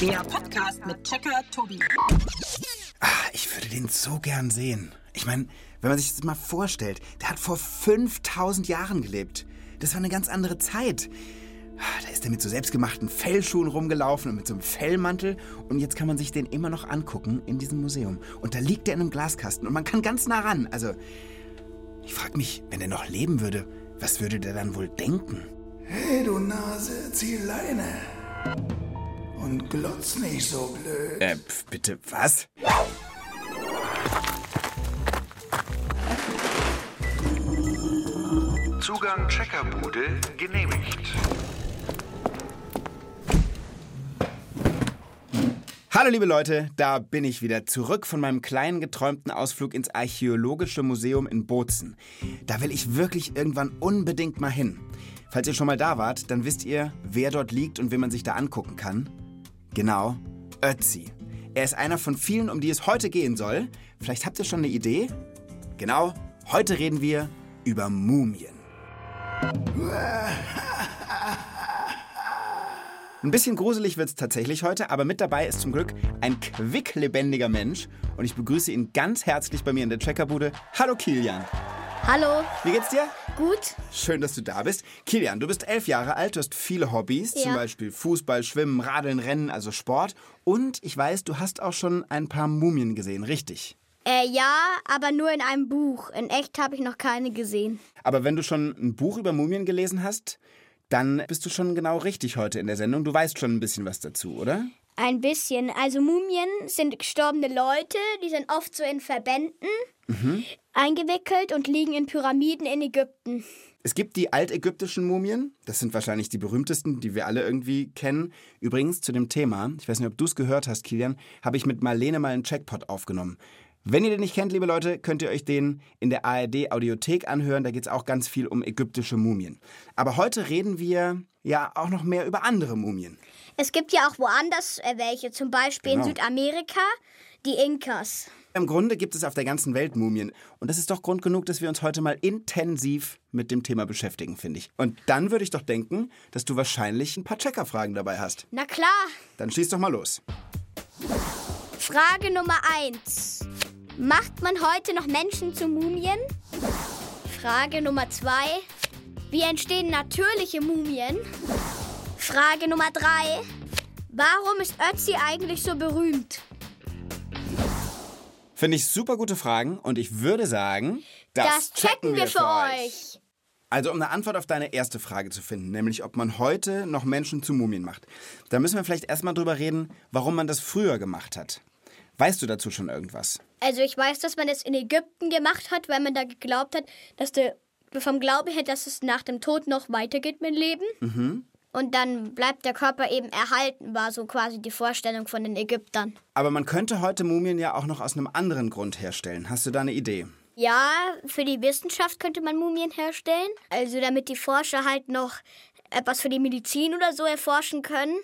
Der Podcast mit Checker Tobi. Ah, ich würde den so gern sehen. Ich meine, wenn man sich das mal vorstellt, der hat vor 5000 Jahren gelebt. Das war eine ganz andere Zeit. Ah, Da ist er mit so selbstgemachten Fellschuhen rumgelaufen und mit so einem Fellmantel. Und jetzt kann man sich den immer noch angucken in diesem Museum. Und da liegt er in einem Glaskasten und man kann ganz nah ran. Also, ich frage mich, wenn er noch leben würde, was würde der dann wohl denken? Hey, du Nase, zieh Leine. Und glotz nicht so blöd. Äh, pf, bitte, was? Zugang Checkerbude genehmigt. Hallo liebe Leute, da bin ich wieder zurück von meinem kleinen geträumten Ausflug ins Archäologische Museum in Bozen. Da will ich wirklich irgendwann unbedingt mal hin. Falls ihr schon mal da wart, dann wisst ihr, wer dort liegt und wen man sich da angucken kann. Genau, Ötzi. Er ist einer von vielen, um die es heute gehen soll. Vielleicht habt ihr schon eine Idee? Genau, heute reden wir über Mumien. Ein bisschen gruselig wird's tatsächlich heute, aber mit dabei ist zum Glück ein quicklebendiger Mensch und ich begrüße ihn ganz herzlich bei mir in der Checkerbude. Hallo Kilian. Hallo, Wie geht's dir? Gut? Schön, dass du da bist. Kilian, du bist elf Jahre alt, du hast viele Hobbys, zum Ja. Beispiel Fußball, Schwimmen, Radeln, Rennen, also Sport. Und ich weiß, du hast auch schon ein paar Mumien gesehen, richtig? Äh, ja, aber nur in einem Buch. In echt habe ich noch keine gesehen. Aber wenn du schon ein Buch über Mumien gelesen hast, dann bist du schon genau richtig heute in der Sendung. Du weißt schon ein bisschen was dazu, oder? Ein bisschen. Also Mumien sind gestorbene Leute, die sind oft so in Verbänden eingewickelt und liegen in Pyramiden in Ägypten. Es gibt die altägyptischen Mumien. Das sind wahrscheinlich die berühmtesten, die wir alle irgendwie kennen. Übrigens zu dem Thema, ich weiß nicht, ob du es gehört hast, Kilian, habe ich mit Marlene mal einen Checkpot aufgenommen. Wenn ihr den nicht kennt, liebe Leute, könnt ihr euch den in der ARD Audiothek anhören. Da geht es auch ganz viel um ägyptische Mumien. Aber heute reden wir ja auch noch mehr über andere Mumien. Es gibt ja auch woanders äh, welche, zum Beispiel Genau. in Südamerika die Inkas. Im Grunde gibt es auf der ganzen Welt Mumien. Und das ist doch Grund genug, dass wir uns heute mal intensiv mit dem Thema beschäftigen, finde ich. Und dann würde ich doch denken, dass du wahrscheinlich ein paar Checkerfragen dabei hast. Na klar. Dann schieß doch mal los. Frage Nummer 1. Macht man heute noch Menschen zu Mumien? Frage Nummer 2. Wie entstehen natürliche Mumien? Frage Nummer 3. Warum ist Ötzi eigentlich so berühmt? Finde ich super gute Fragen und ich würde sagen, das, Das checken wir für euch. Also um eine Antwort auf deine erste Frage zu finden, nämlich ob man heute noch Menschen zu Mumien macht, da müssen wir vielleicht erstmal drüber reden, warum man das früher gemacht hat. Weißt du dazu schon irgendwas? Also ich weiß, dass man es in Ägypten gemacht hat, weil man da geglaubt hat, dass der vom Glauben her, dass es nach dem Tod noch weitergeht mit dem Leben. Und dann bleibt der Körper eben erhalten, war so quasi die Vorstellung von den Ägyptern. Aber man könnte heute Mumien ja auch noch aus einem anderen Grund herstellen. Hast du da eine Idee? Ja, für die Wissenschaft könnte man Mumien herstellen. Also damit die Forscher halt noch etwas für die Medizin oder so erforschen können.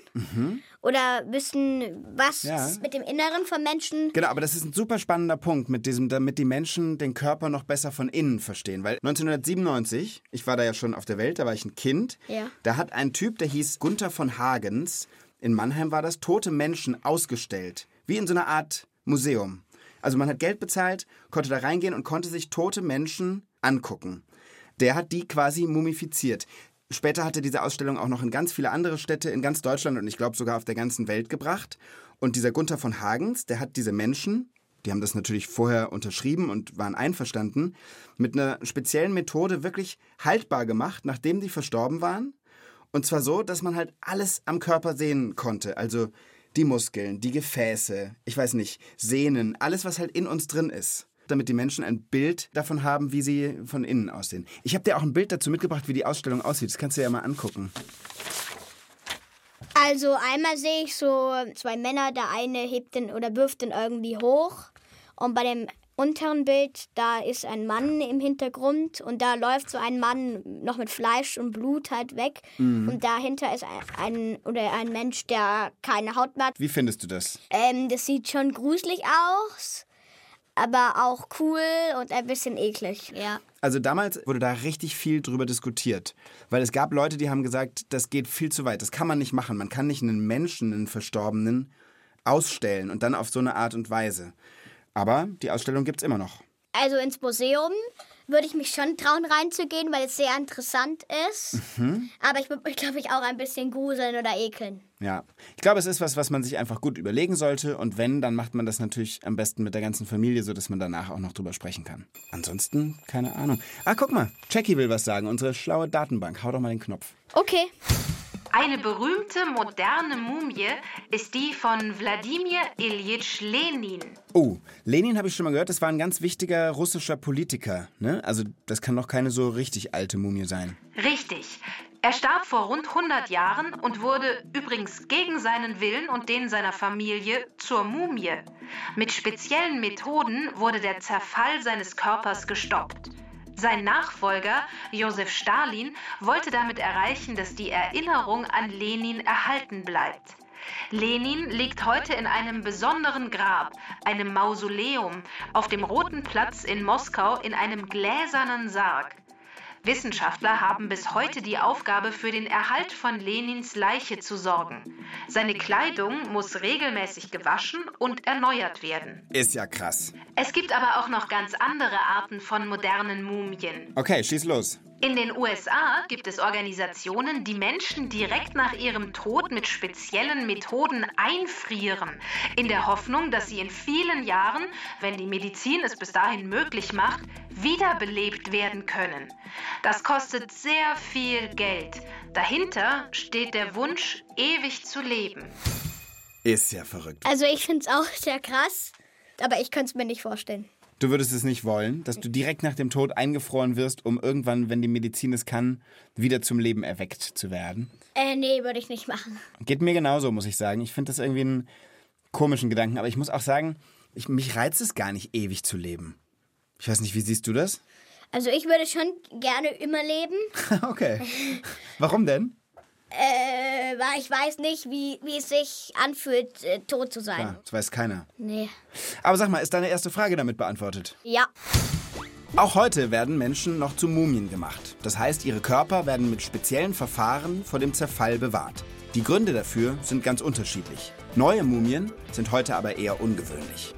Oder wissen, was Ja. mit dem Inneren von Menschen. Genau, aber das ist ein super spannender Punkt, mit diesem, damit die Menschen den Körper noch besser von innen verstehen. Weil 1997, ich war da ja schon auf der Welt, da war ich ein Kind, Ja. da hat ein Typ, der hieß Gunther von Hagens, in Mannheim war das, tote Menschen ausgestellt. Wie in so einer Art Museum. Also man hat Geld bezahlt, konnte da reingehen und konnte sich tote Menschen angucken. Der hat die quasi mumifiziert. Später hat er diese Ausstellung auch noch in ganz viele andere Städte in ganz Deutschland und ich glaube sogar auf der ganzen Welt gebracht. Und dieser Gunther von Hagens, der hat diese Menschen, die haben das natürlich vorher unterschrieben und waren einverstanden, mit einer speziellen Methode wirklich haltbar gemacht, nachdem die verstorben waren. Und zwar so, dass man halt alles am Körper sehen konnte. Also die Muskeln, die Gefäße, ich weiß nicht, Sehnen, alles, was halt in uns drin ist. Damit die Menschen ein Bild davon haben, wie sie von innen aussehen. Ich habe dir auch ein Bild dazu mitgebracht, wie die Ausstellung aussieht. Das kannst du dir ja mal angucken. Also einmal sehe ich so zwei Männer, der eine hebt den oder wirft den irgendwie hoch. Und bei dem unteren Bild, da ist ein Mann im Hintergrund und da läuft so ein Mann noch mit Fleisch und Blut halt weg. Und dahinter ist ein, ein oder ein Mensch, der keine Haut mehr hat. Wie findest du das? Ähm, das sieht schon gruselig aus, aber auch cool und ein bisschen eklig. Ja. Also damals wurde da richtig viel drüber diskutiert, weil es gab Leute, die haben gesagt, das geht viel zu weit, das kann man nicht machen. Man kann nicht einen Menschen, einen Verstorbenen, ausstellen und dann auf so eine Art und Weise. Aber die Ausstellung gibt's immer noch. Also ins Museum würde ich mich schon trauen reinzugehen, weil es sehr interessant ist. Aber ich würde mich, glaube ich, auch ein bisschen gruseln oder ekeln. Ja, ich glaube, es ist was, was man sich einfach gut überlegen sollte. Und wenn, dann macht man das natürlich am besten mit der ganzen Familie, sodass man danach auch noch drüber sprechen kann. Ansonsten, keine Ahnung. Ah, guck mal, Jackie will was sagen, unsere schlaue Datenbank. Hau doch mal den Knopf. Okay. Eine berühmte moderne Mumie ist die von Wladimir Ilyich Lenin. Oh, Lenin habe ich schon mal gehört, das war ein ganz wichtiger russischer Politiker. Ne? Also, das kann doch keine so richtig alte Mumie sein. Richtig. Er starb vor rund 100 Jahren und wurde übrigens gegen seinen Willen und den seiner Familie zur Mumie. Mit speziellen Methoden wurde der Zerfall seines Körpers gestoppt. Sein Nachfolger, Josef Stalin, wollte damit erreichen, dass die Erinnerung an Lenin erhalten bleibt. Lenin liegt heute in einem besonderen Grab, einem Mausoleum, auf dem Roten Platz in Moskau in einem gläsernen Sarg. Wissenschaftler haben bis heute die Aufgabe, für den Erhalt von Lenins Leiche zu sorgen. Seine Kleidung muss regelmäßig gewaschen und erneuert werden. Ist ja krass. Es gibt aber auch noch ganz andere Arten von modernen Mumien. Okay, schieß los. In den USA gibt es Organisationen, die Menschen direkt nach ihrem Tod mit speziellen Methoden einfrieren, in der Hoffnung, dass sie in vielen Jahren, wenn die Medizin es bis dahin möglich macht, wiederbelebt werden können. Das kostet sehr viel Geld. Dahinter steht der Wunsch, ewig zu leben. Ist ja verrückt. Also ich finde es auch sehr krass, aber ich könnte es mir nicht vorstellen. Du würdest es nicht wollen, dass du direkt nach dem Tod eingefroren wirst, um irgendwann, wenn die Medizin es kann, wieder zum Leben erweckt zu werden. Äh, nee, würde ich nicht machen. Geht mir genauso, muss ich sagen. Ich finde das irgendwie einen komischen Gedanken. Aber ich muss auch sagen, ich, mich reizt es gar nicht, ewig zu leben. Ich weiß nicht, wie siehst du das? Also ich würde schon gerne immer leben, okay. Warum denn? Äh, weil ich weiß nicht, wie, wie es sich anfühlt, äh, tot zu sein. Ja, das weiß keiner. Nee. Aber sag mal, ist deine erste Frage damit beantwortet? Ja. Auch heute werden Menschen noch zu Mumien gemacht. Das heißt, ihre Körper werden mit speziellen Verfahren vor dem Zerfall bewahrt. Die Gründe dafür sind ganz unterschiedlich. Neue Mumien sind heute aber eher ungewöhnlich.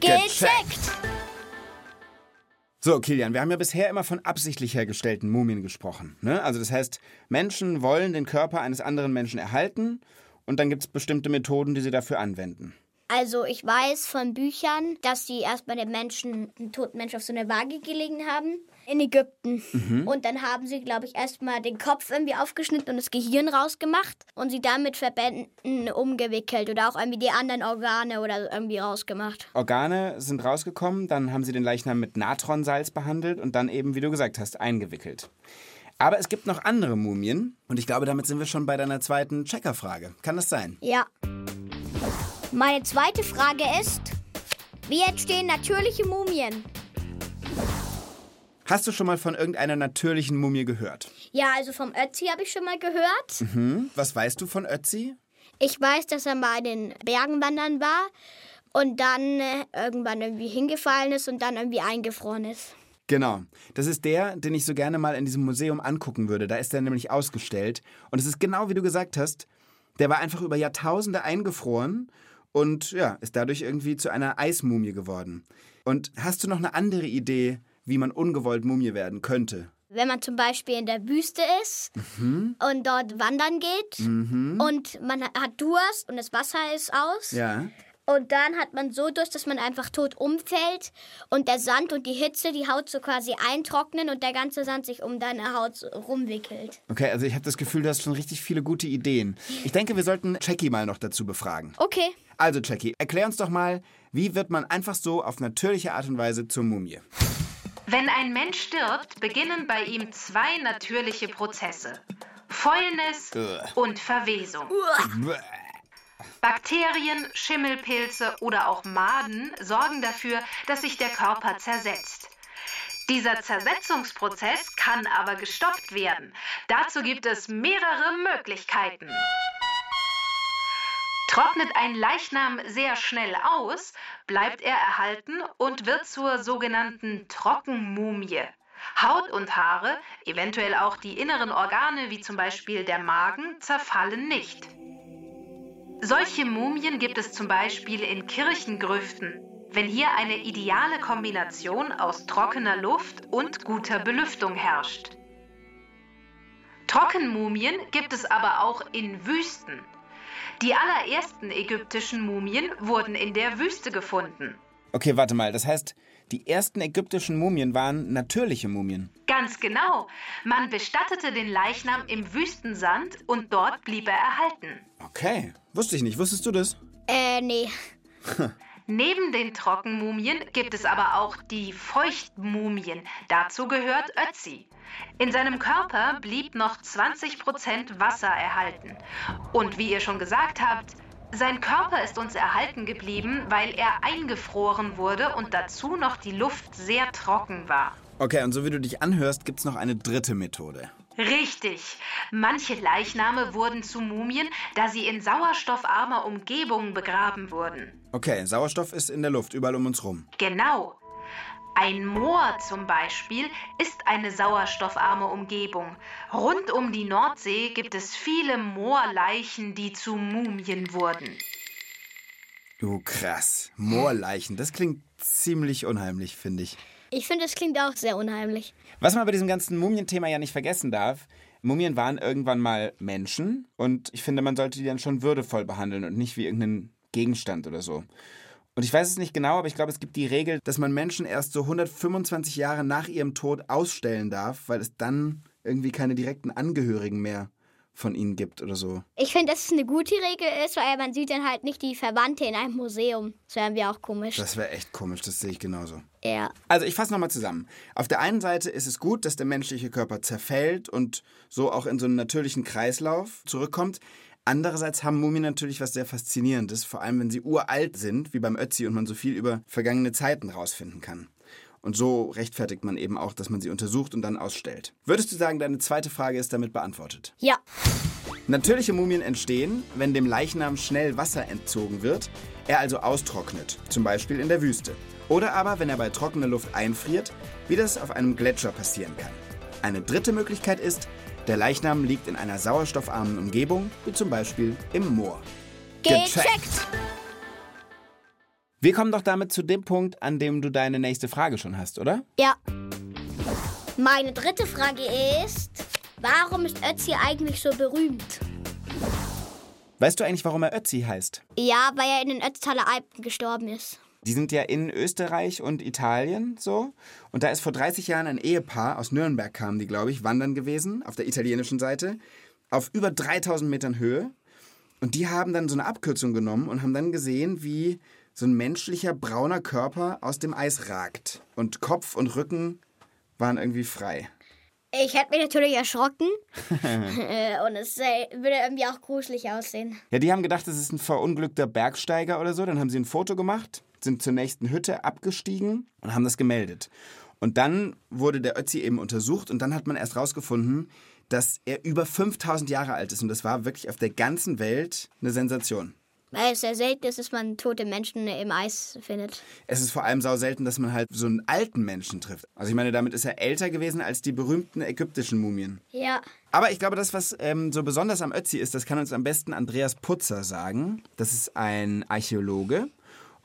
Gecheckt! So, Kilian, wir haben ja bisher immer von absichtlich hergestellten Mumien gesprochen. Ne? Also das heißt, Menschen wollen den Körper eines anderen Menschen erhalten und dann gibt es bestimmte Methoden, die sie dafür anwenden. Also ich weiß von Büchern, dass sie erst bei den Menschen, einen toten Menschen auf so eine Waage gelegen haben. In Ägypten. Und dann haben sie, glaube ich, erstmal den Kopf irgendwie aufgeschnitten und das Gehirn rausgemacht und sie dann mit Verbänden umgewickelt oder auch irgendwie die anderen Organe oder irgendwie rausgemacht. Organe sind rausgekommen, dann haben sie den Leichnam mit Natronsalz behandelt und dann eben, wie du gesagt hast, eingewickelt. Aber es gibt noch andere Mumien und ich glaube, damit sind wir schon bei deiner zweiten Checkerfrage. Kann das sein? Ja. Meine zweite Frage ist, wie entstehen natürliche Mumien? Hast du schon mal von irgendeiner natürlichen Mumie gehört? Ja, also vom Ötzi habe ich schon mal gehört. Hm? Was weißt du von Ötzi? Ich weiß, dass er mal in den Bergen wandern war und dann äh, irgendwann irgendwie hingefallen ist und dann irgendwie eingefroren ist. Genau. Das ist der, den ich so gerne mal in diesem Museum angucken würde. Da ist er nämlich ausgestellt. Und es ist genau wie du gesagt hast, der war einfach über Jahrtausende eingefroren und ja, ist dadurch irgendwie zu einer Eismumie geworden. Und hast du noch eine andere Idee, wie man ungewollt Mumie werden könnte? Wenn man zum Beispiel in der Wüste ist und dort wandern geht und man ha- hat Durst und das Wasser ist aus Ja. Und dann hat man so Durst, dass man einfach tot umfällt und der Sand und die Hitze die Haut so quasi eintrocknen und der ganze Sand sich um deine Haut so rumwickelt. Okay, also ich habe das Gefühl, du hast schon richtig viele gute Ideen. Ich denke, wir sollten Jackie mal noch dazu befragen. Okay. Also Jackie, erklär uns doch mal, wie wird man einfach so auf natürliche Art und Weise zur Mumie? Wenn ein Mensch stirbt, beginnen bei ihm zwei natürliche Prozesse. Fäulnis und Verwesung. Bakterien, Schimmelpilze oder auch Maden sorgen dafür, dass sich der Körper zersetzt. Dieser Zersetzungsprozess kann aber gestoppt werden. Dazu gibt es mehrere Möglichkeiten. Trocknet ein Leichnam sehr schnell aus, bleibt er erhalten und wird zur sogenannten Trockenmumie. Haut und Haare, eventuell auch die inneren Organe wie zum Beispiel der Magen, zerfallen nicht. Solche Mumien gibt es zum Beispiel in Kirchengrüften, wenn hier eine ideale Kombination aus trockener Luft und guter Belüftung herrscht. Trockenmumien gibt es aber auch in Wüsten. Die allerersten ägyptischen Mumien wurden in der Wüste gefunden. Okay, warte mal. Das heißt, die ersten ägyptischen Mumien waren natürliche Mumien. Ganz genau. Man bestattete den Leichnam im Wüstensand und dort blieb er erhalten. Okay, wusste ich nicht. Wusstest du das? Äh, nee. Neben den Trockenmumien gibt es aber auch die Feuchtmumien. Dazu gehört Ötzi. In seinem Körper blieb noch 20% Wasser erhalten. Und wie ihr schon gesagt habt, sein Körper ist uns erhalten geblieben, weil er eingefroren wurde und dazu noch die Luft sehr trocken war. Okay, und so wie du dich anhörst, gibt es noch eine dritte Methode. Richtig. Manche Leichname wurden zu Mumien, da sie in sauerstoffarmer Umgebung begraben wurden. Okay, Sauerstoff ist in der Luft, überall um uns rum. Genau. Ein Moor zum Beispiel ist eine sauerstoffarme Umgebung. Rund um die Nordsee gibt es viele Moorleichen, die zu Mumien wurden. Du krass. Moorleichen, das klingt ziemlich unheimlich, finde ich. Ich finde, es klingt auch sehr unheimlich. Was man bei diesem ganzen Mumienthema ja nicht vergessen darf, Mumien waren irgendwann mal Menschen und ich finde, man sollte die dann schon würdevoll behandeln und nicht wie irgendeinen Gegenstand oder so. Und ich weiß es nicht genau, aber ich glaube, es gibt die Regel, dass man Menschen erst so 125 Jahre nach ihrem Tod ausstellen darf, weil es dann irgendwie keine direkten Angehörigen mehr von ihnen gibt oder so. Ich finde, dass es eine gute Regel ist, weil man sieht dann halt nicht die Verwandte in einem Museum. Das wäre auch komisch. Das wäre echt komisch, das sehe ich genauso. ja. Also ich fasse nochmal zusammen. Auf der einen Seite ist es gut, dass der menschliche Körper zerfällt und so auch in so einen natürlichen Kreislauf zurückkommt. Andererseits haben Mumien natürlich was sehr Faszinierendes, vor allem wenn sie uralt sind, wie beim Ötzi, und man so viel über vergangene Zeiten rausfinden kann. Und so rechtfertigt man eben auch, dass man sie untersucht und dann ausstellt. Würdest du sagen, deine zweite Frage ist damit beantwortet? Ja. Natürliche Mumien entstehen, wenn dem Leichnam schnell Wasser entzogen wird, er also austrocknet, zum Beispiel in der Wüste. Oder aber, wenn er bei trockener Luft einfriert, wie das auf einem Gletscher passieren kann. Eine dritte Möglichkeit ist, der Leichnam liegt in einer sauerstoffarmen Umgebung, wie zum Beispiel im Moor. Gecheckt. Wir kommen doch damit zu dem Punkt, an dem du deine nächste Frage schon hast, oder? Ja. Meine dritte Frage ist, warum ist Ötzi eigentlich so berühmt? Weißt du eigentlich, warum er Ötzi heißt? Ja, weil er in den Ötztaler Alpen gestorben ist. Die sind ja in Österreich und Italien so. Und da ist vor 30 Jahren ein Ehepaar, aus Nürnberg kamen die, glaube ich, wandern gewesen, auf der italienischen Seite, auf über 3000 Metern Höhe. Und die haben dann so eine Abkürzung genommen und haben dann gesehen, wie so ein menschlicher brauner Körper aus dem Eis ragt. Und Kopf und Rücken waren irgendwie frei. Ich hätte mich natürlich erschrocken. Und es äh, würde irgendwie auch gruselig aussehen. Ja, die haben gedacht, das ist ein verunglückter Bergsteiger oder so. Dann haben sie ein Foto gemacht, sind zur nächsten Hütte abgestiegen und haben das gemeldet. Und dann wurde der Ötzi eben untersucht und dann hat man erst rausgefunden, dass er über 5000 Jahre alt ist. Und das war wirklich auf der ganzen Welt eine Sensation. Weil es sehr selten ist, dass man tote Menschen im Eis findet. Es ist vor allem sau selten, dass man halt so einen alten Menschen trifft. Also ich meine, damit ist er älter gewesen als die berühmten ägyptischen Mumien. Ja. Aber ich glaube, das, was ähm, so besonders am Ötzi ist, das kann uns am besten Andreas Putzer sagen. Das ist ein Archäologe.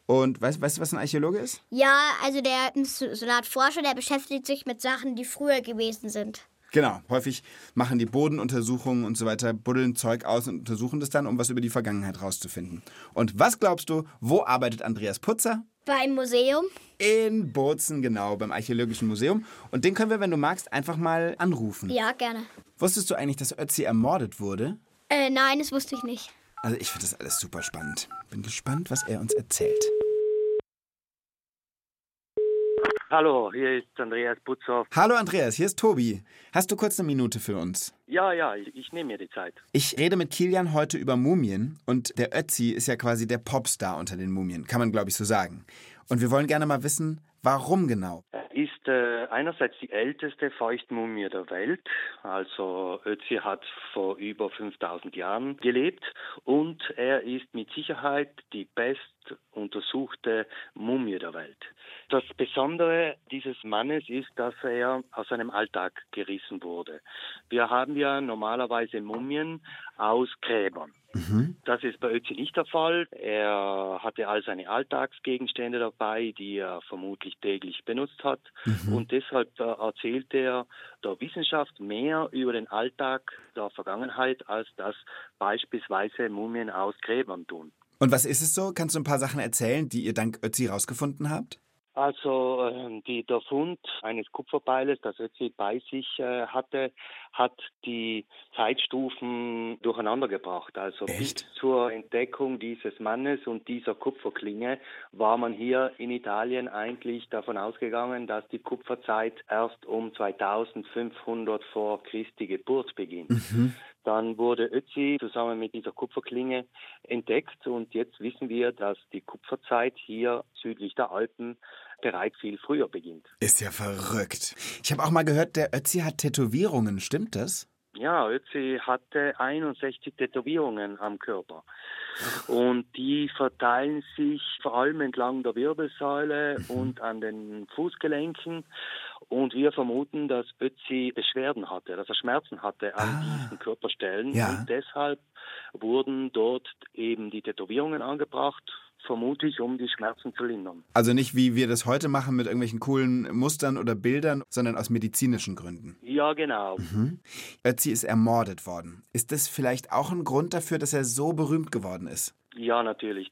Und weißt, weißt du, was ein Archäologe ist? Ja, also der ist so eine Art Forscher, der beschäftigt sich mit Sachen, die früher gewesen sind. Genau, häufig machen die Bodenuntersuchungen und so weiter, buddeln Zeug aus und untersuchen das dann, um was über die Vergangenheit rauszufinden. Und was glaubst du, wo arbeitet Andreas Putzer? Beim Museum? In Bozen, genau, beim Archäologischen Museum. Und den können wir, wenn du magst, einfach mal anrufen. Ja, gerne. Wusstest du eigentlich, dass Ötzi ermordet wurde? Äh, nein, das wusste ich nicht. Also ich finde das alles super spannend. Bin gespannt, was er uns erzählt. Hallo, hier ist Andreas Butzhoff. Hallo Andreas, hier ist Tobi. Hast du kurz eine Minute für uns? Ja, ja, ich, ich nehme mir die Zeit. Ich rede mit Kilian heute über Mumien und der Ötzi ist ja quasi der Popstar unter den Mumien, kann man glaube ich so sagen. Und wir wollen gerne mal wissen, warum genau. Er ist äh, einerseits die älteste Feuchtmumie der Welt. Also Ötzi hat vor über 5000 Jahren gelebt und er ist mit Sicherheit die best untersuchte Mumie der Welt. Das Besondere dieses Mannes ist, dass er aus seinem Alltag gerissen wurde. Wir haben ja normalerweise Mumien aus Gräbern. Das ist bei Ötzi nicht der Fall. Er hatte all seine Alltagsgegenstände dabei, die er vermutlich täglich benutzt hat. Und deshalb äh, erzählt er der Wissenschaft mehr über den Alltag der Vergangenheit, als das beispielsweise Mumien aus Gräbern tun. Und was ist es so? Kannst du ein paar Sachen erzählen, die ihr dank Ötzi rausgefunden habt? Also ähm, die, der Fund eines Kupferbeiles, das Ötzi bei sich äh, hatte, hat die Zeitstufen durcheinander gebracht. Also Echt? bis zur Entdeckung dieses Mannes und dieser Kupferklinge war man hier in Italien eigentlich davon ausgegangen, dass die Kupferzeit erst um 2500 vor Christi Geburt beginnt. Dann wurde Ötzi zusammen mit dieser Kupferklinge entdeckt und jetzt wissen wir, dass die Kupferzeit hier südlich der Alpen bereits viel früher beginnt. Ist ja verrückt. Ich habe auch mal gehört, der Ötzi hat Tätowierungen. Stimmt das? Ja, Ötzi hatte 61 Tätowierungen am Körper. Und die verteilen sich vor allem entlang der Wirbelsäule und an den Fußgelenken. Und wir vermuten, dass Ötzi Beschwerden hatte, dass er Schmerzen hatte an Ah. diesen Körperstellen. Ja. Und deshalb wurden dort eben die Tätowierungen angebracht, vermutlich um die Schmerzen zu lindern. Also nicht wie wir das heute machen mit irgendwelchen coolen Mustern oder Bildern, sondern aus medizinischen Gründen. Ja, genau. Ötzi ist ermordet worden. Ist das vielleicht auch ein Grund dafür, dass er so berühmt geworden ist? Ja, natürlich.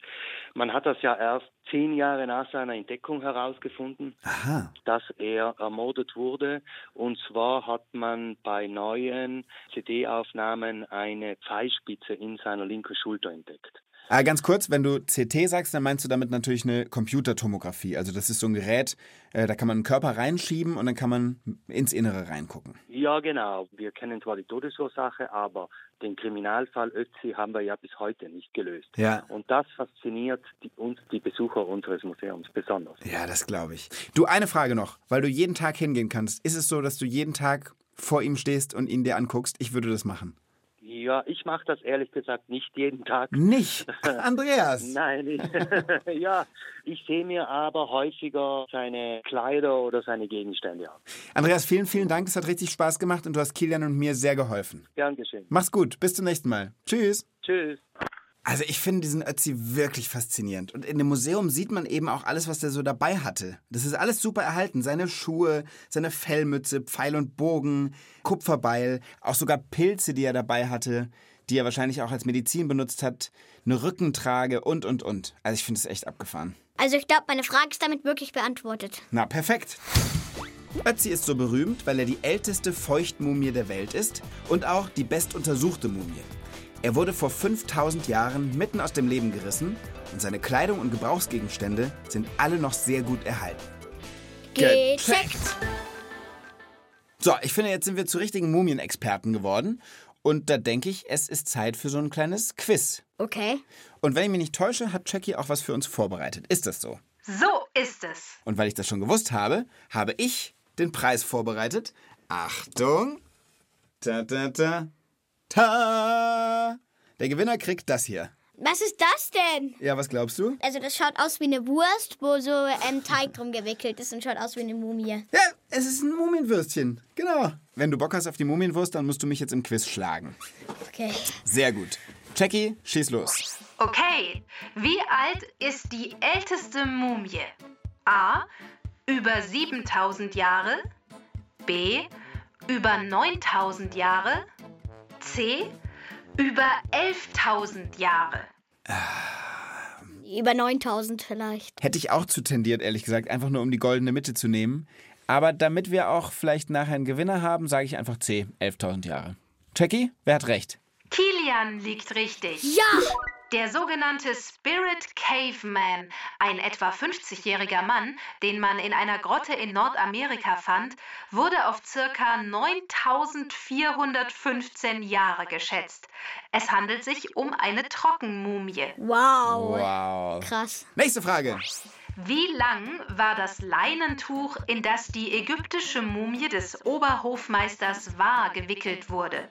Man hat das ja erst zehn Jahre nach seiner Entdeckung herausgefunden. Aha. dass er ermordet wurde. Und zwar hat man bei neuen CD-Aufnahmen eine Pfeilspitze in seiner linken Schulter entdeckt. Ah, ganz kurz, wenn du CT sagst, dann meinst du damit natürlich eine Computertomographie. Also das ist so ein Gerät, äh, da kann man einen Körper reinschieben und dann kann man ins Innere reingucken. Ja, genau. Wir kennen zwar die Todesursache, aber den Kriminalfall Ötzi haben wir ja bis heute nicht gelöst. Ja. Und das fasziniert die, uns, die Besucher unseres Museums, besonders. Ja, das glaube ich. Du, eine Frage noch, weil du jeden Tag hingehen kannst. Ist es so, dass du jeden Tag vor ihm stehst und ihn dir anguckst? Ich würde das machen. Ja, ich mache das ehrlich gesagt nicht jeden Tag. Nicht? Andreas! Nein, ich, ja, ich sehe mir aber häufiger seine Kleider oder seine Gegenstände an. Andreas, vielen, vielen Dank. Es hat richtig Spaß gemacht und du hast Kilian und mir sehr geholfen. Gern geschehen. Mach's gut. Bis zum nächsten Mal. Tschüss. Tschüss. Also ich finde diesen Ötzi wirklich faszinierend. Und in dem Museum sieht man eben auch alles, was der so dabei hatte. Das ist alles super erhalten. Seine Schuhe, seine Fellmütze, Pfeil und Bogen, Kupferbeil, auch sogar Pilze, die er dabei hatte, die er wahrscheinlich auch als Medizin benutzt hat, eine Rückentrage und, und, und. Also ich finde es echt abgefahren. Also ich glaube, meine Frage ist damit wirklich beantwortet. Na, perfekt. Ötzi ist so berühmt, weil er die älteste Feuchtmumie der Welt ist und auch die bestuntersuchte Mumie. Er wurde vor 5000 Jahren mitten aus dem Leben gerissen und seine Kleidung und Gebrauchsgegenstände sind alle noch sehr gut erhalten. Gecheckt. So, ich finde, jetzt sind wir zu richtigen Mumienexperten geworden. Und da denke ich, es ist Zeit für so ein kleines Quiz. Okay. Und wenn ich mich nicht täusche, hat Jackie auch was für uns vorbereitet. Ist das so? So ist es. Und weil ich das schon gewusst habe, habe ich den Preis vorbereitet. Achtung! Ta ta ta ta! Der Gewinner kriegt das hier. Was ist das denn? Ja, was glaubst du? Also das schaut aus wie eine Wurst, wo so ein Teig drum gewickelt ist und schaut aus wie eine Mumie. Ja, es ist ein Mumienwürstchen. Genau. Wenn du Bock hast auf die Mumienwurst, dann musst du mich jetzt im Quiz schlagen. Okay. Sehr gut. Jackie, schieß los. Okay, wie alt ist die älteste Mumie? A. Über 7000 Jahre. B. Über 9000 Jahre. C. Über 11.000 Jahre. Über 9000 vielleicht. Hätte ich auch zu tendiert, ehrlich gesagt, einfach nur um die goldene Mitte zu nehmen. Aber damit wir auch vielleicht nachher einen Gewinner haben, sage ich einfach C, 11.000 Jahre. Jackie, wer hat recht? Kilian liegt richtig. Ja! Der sogenannte Spirit Caveman, ein etwa 50-jähriger Mann, den man in einer Grotte in Nordamerika fand, wurde auf circa 9415 Jahre geschätzt. Es handelt sich um eine Trockenmumie. Wow. Wow. Krass. Nächste Frage. Wie lang war das Leinentuch, in das die ägyptische Mumie des Oberhofmeisters Wa gewickelt wurde?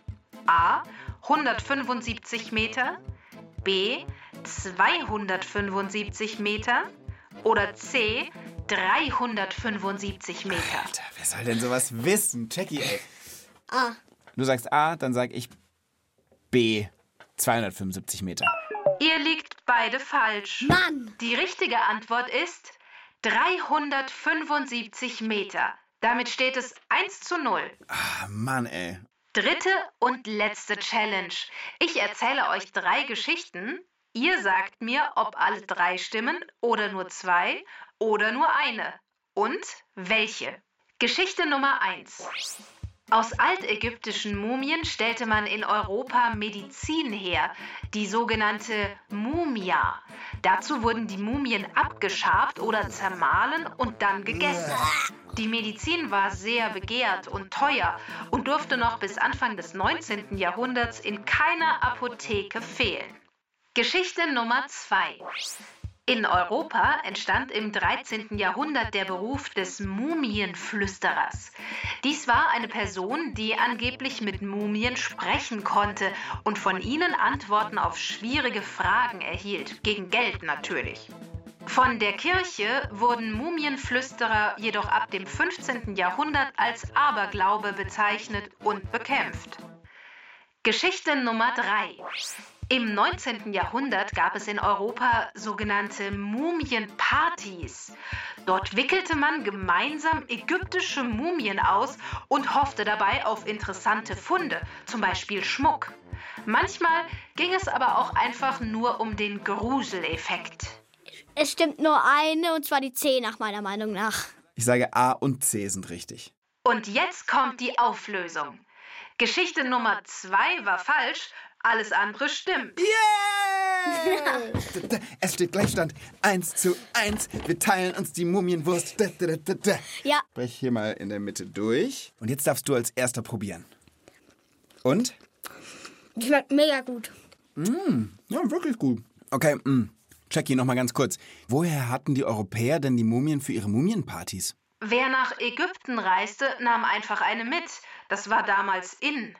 A. 175 Meter. B. 275 Meter oder C 375 Meter? Alter, wer soll denn sowas wissen? Jackie, ey. A. Du sagst A, dann sag ich B. 275 Meter. Ihr liegt beide falsch. Mann! Die richtige Antwort ist 375 Meter. Damit steht es 1 zu 0. Ah, Mann, ey. Dritte und letzte Challenge. Ich erzähle euch drei Geschichten. Ihr sagt mir, ob alle drei stimmen oder nur zwei oder nur eine. Und welche? Geschichte Nummer 1. Aus altägyptischen Mumien stellte man in Europa Medizin her, die sogenannte Mumia. Dazu wurden die Mumien abgeschabt oder zermahlen und dann gegessen. Die Medizin war sehr begehrt und teuer und durfte noch bis Anfang des 19. Jahrhunderts in keiner Apotheke fehlen. Geschichte Nummer 2. In Europa entstand im 13. Jahrhundert der Beruf des Mumienflüsterers. Dies war eine Person, die angeblich mit Mumien sprechen konnte und von ihnen Antworten auf schwierige Fragen erhielt, gegen Geld natürlich. Von der Kirche wurden Mumienflüsterer jedoch ab dem 15. Jahrhundert als Aberglaube bezeichnet und bekämpft. Geschichte Nummer 3. Im 19. Jahrhundert gab es in Europa sogenannte Mumienpartys. Dort wickelte man gemeinsam ägyptische Mumien aus und hoffte dabei auf interessante Funde, zum Beispiel Schmuck. Manchmal ging es aber auch einfach nur um den Gruseleffekt. Es stimmt nur eine, und zwar die C nach meiner Meinung nach. Ich sage A und C sind richtig. Und jetzt kommt die Auflösung. Geschichte Nummer 2 war falsch, alles andere stimmt. Yeah! es steht Gleichstand. 1 zu 1. Wir teilen uns die Mumienwurst. Da, da, da, da. Ja, Brech hier mal in der Mitte durch. Und jetzt darfst du als erster probieren. Und? schmeckt mega gut. Ja, wirklich gut. Okay, mh. Jackie, noch mal ganz kurz. Woher hatten die Europäer denn die Mumien für ihre Mumienpartys? Wer nach Ägypten reiste, nahm einfach eine mit. Das war damals in.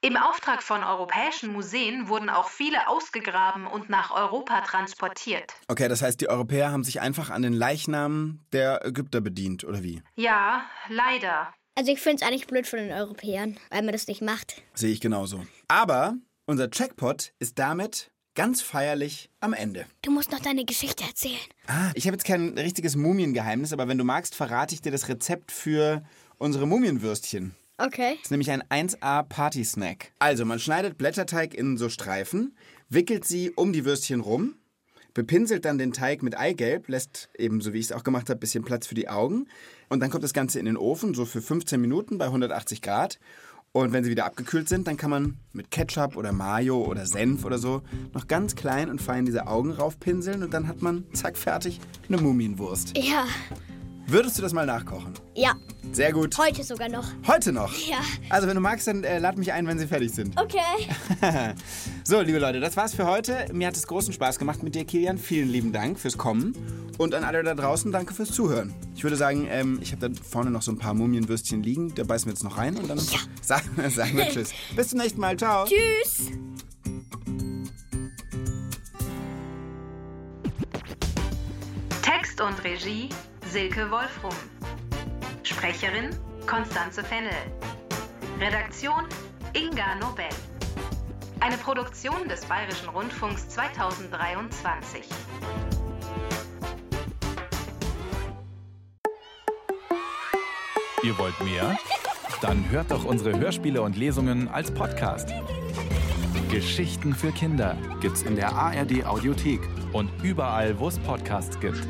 Im Auftrag von europäischen Museen wurden auch viele ausgegraben und nach Europa transportiert. Okay, das heißt, die Europäer haben sich einfach an den Leichnamen der Ägypter bedient, oder wie? Ja, leider. Also ich finde es eigentlich blöd von den Europäern, weil man das nicht macht. Sehe ich genauso. Aber unser Jackpot ist damit ganz feierlich am Ende. Du musst noch deine Geschichte erzählen. Ah, ich habe jetzt kein richtiges Mumiengeheimnis, aber wenn du magst, verrate ich dir das Rezept für unsere Mumienwürstchen. Okay. Das ist nämlich ein 1A Party-Snack. Also, man schneidet Blätterteig in so Streifen, wickelt sie um die Würstchen rum, bepinselt dann den Teig mit Eigelb, lässt eben, so wie ich es auch gemacht habe, ein bisschen Platz für die Augen. Und dann kommt das Ganze in den Ofen, so für 15 Minuten bei 180 Grad. Und wenn sie wieder abgekühlt sind, dann kann man mit Ketchup oder Mayo oder Senf oder so noch ganz klein und fein diese Augen raufpinseln und dann hat man, zack, fertig, eine Mumienwurst. Ja. Würdest du das mal nachkochen? Ja. Sehr gut. Heute sogar noch. Heute noch? Ja. Also, wenn du magst, dann äh, lad mich ein, wenn sie fertig sind. Okay. So, liebe Leute, das war's für heute. Mir hat es großen Spaß gemacht mit dir, Kilian. Vielen lieben Dank fürs Kommen. Und an alle da draußen, danke fürs Zuhören. Ich würde sagen, ähm, ich habe da vorne noch so ein paar Mumienwürstchen liegen. Da beißen wir jetzt noch rein und dann sagen, sagen wir Tschüss. Bis zum nächsten Mal. Ciao. Tschüss. Text und Regie Silke Wolfrum. Sprecherin Konstanze Fennel. Redaktion Inga Nobel. Eine Produktion des Bayerischen Rundfunks 2023. Ihr wollt mehr? Dann hört doch unsere Hörspiele und Lesungen als Podcast. Geschichten für Kinder Gibt's in der ARD Audiothek. und überall, wo es Podcasts gibt.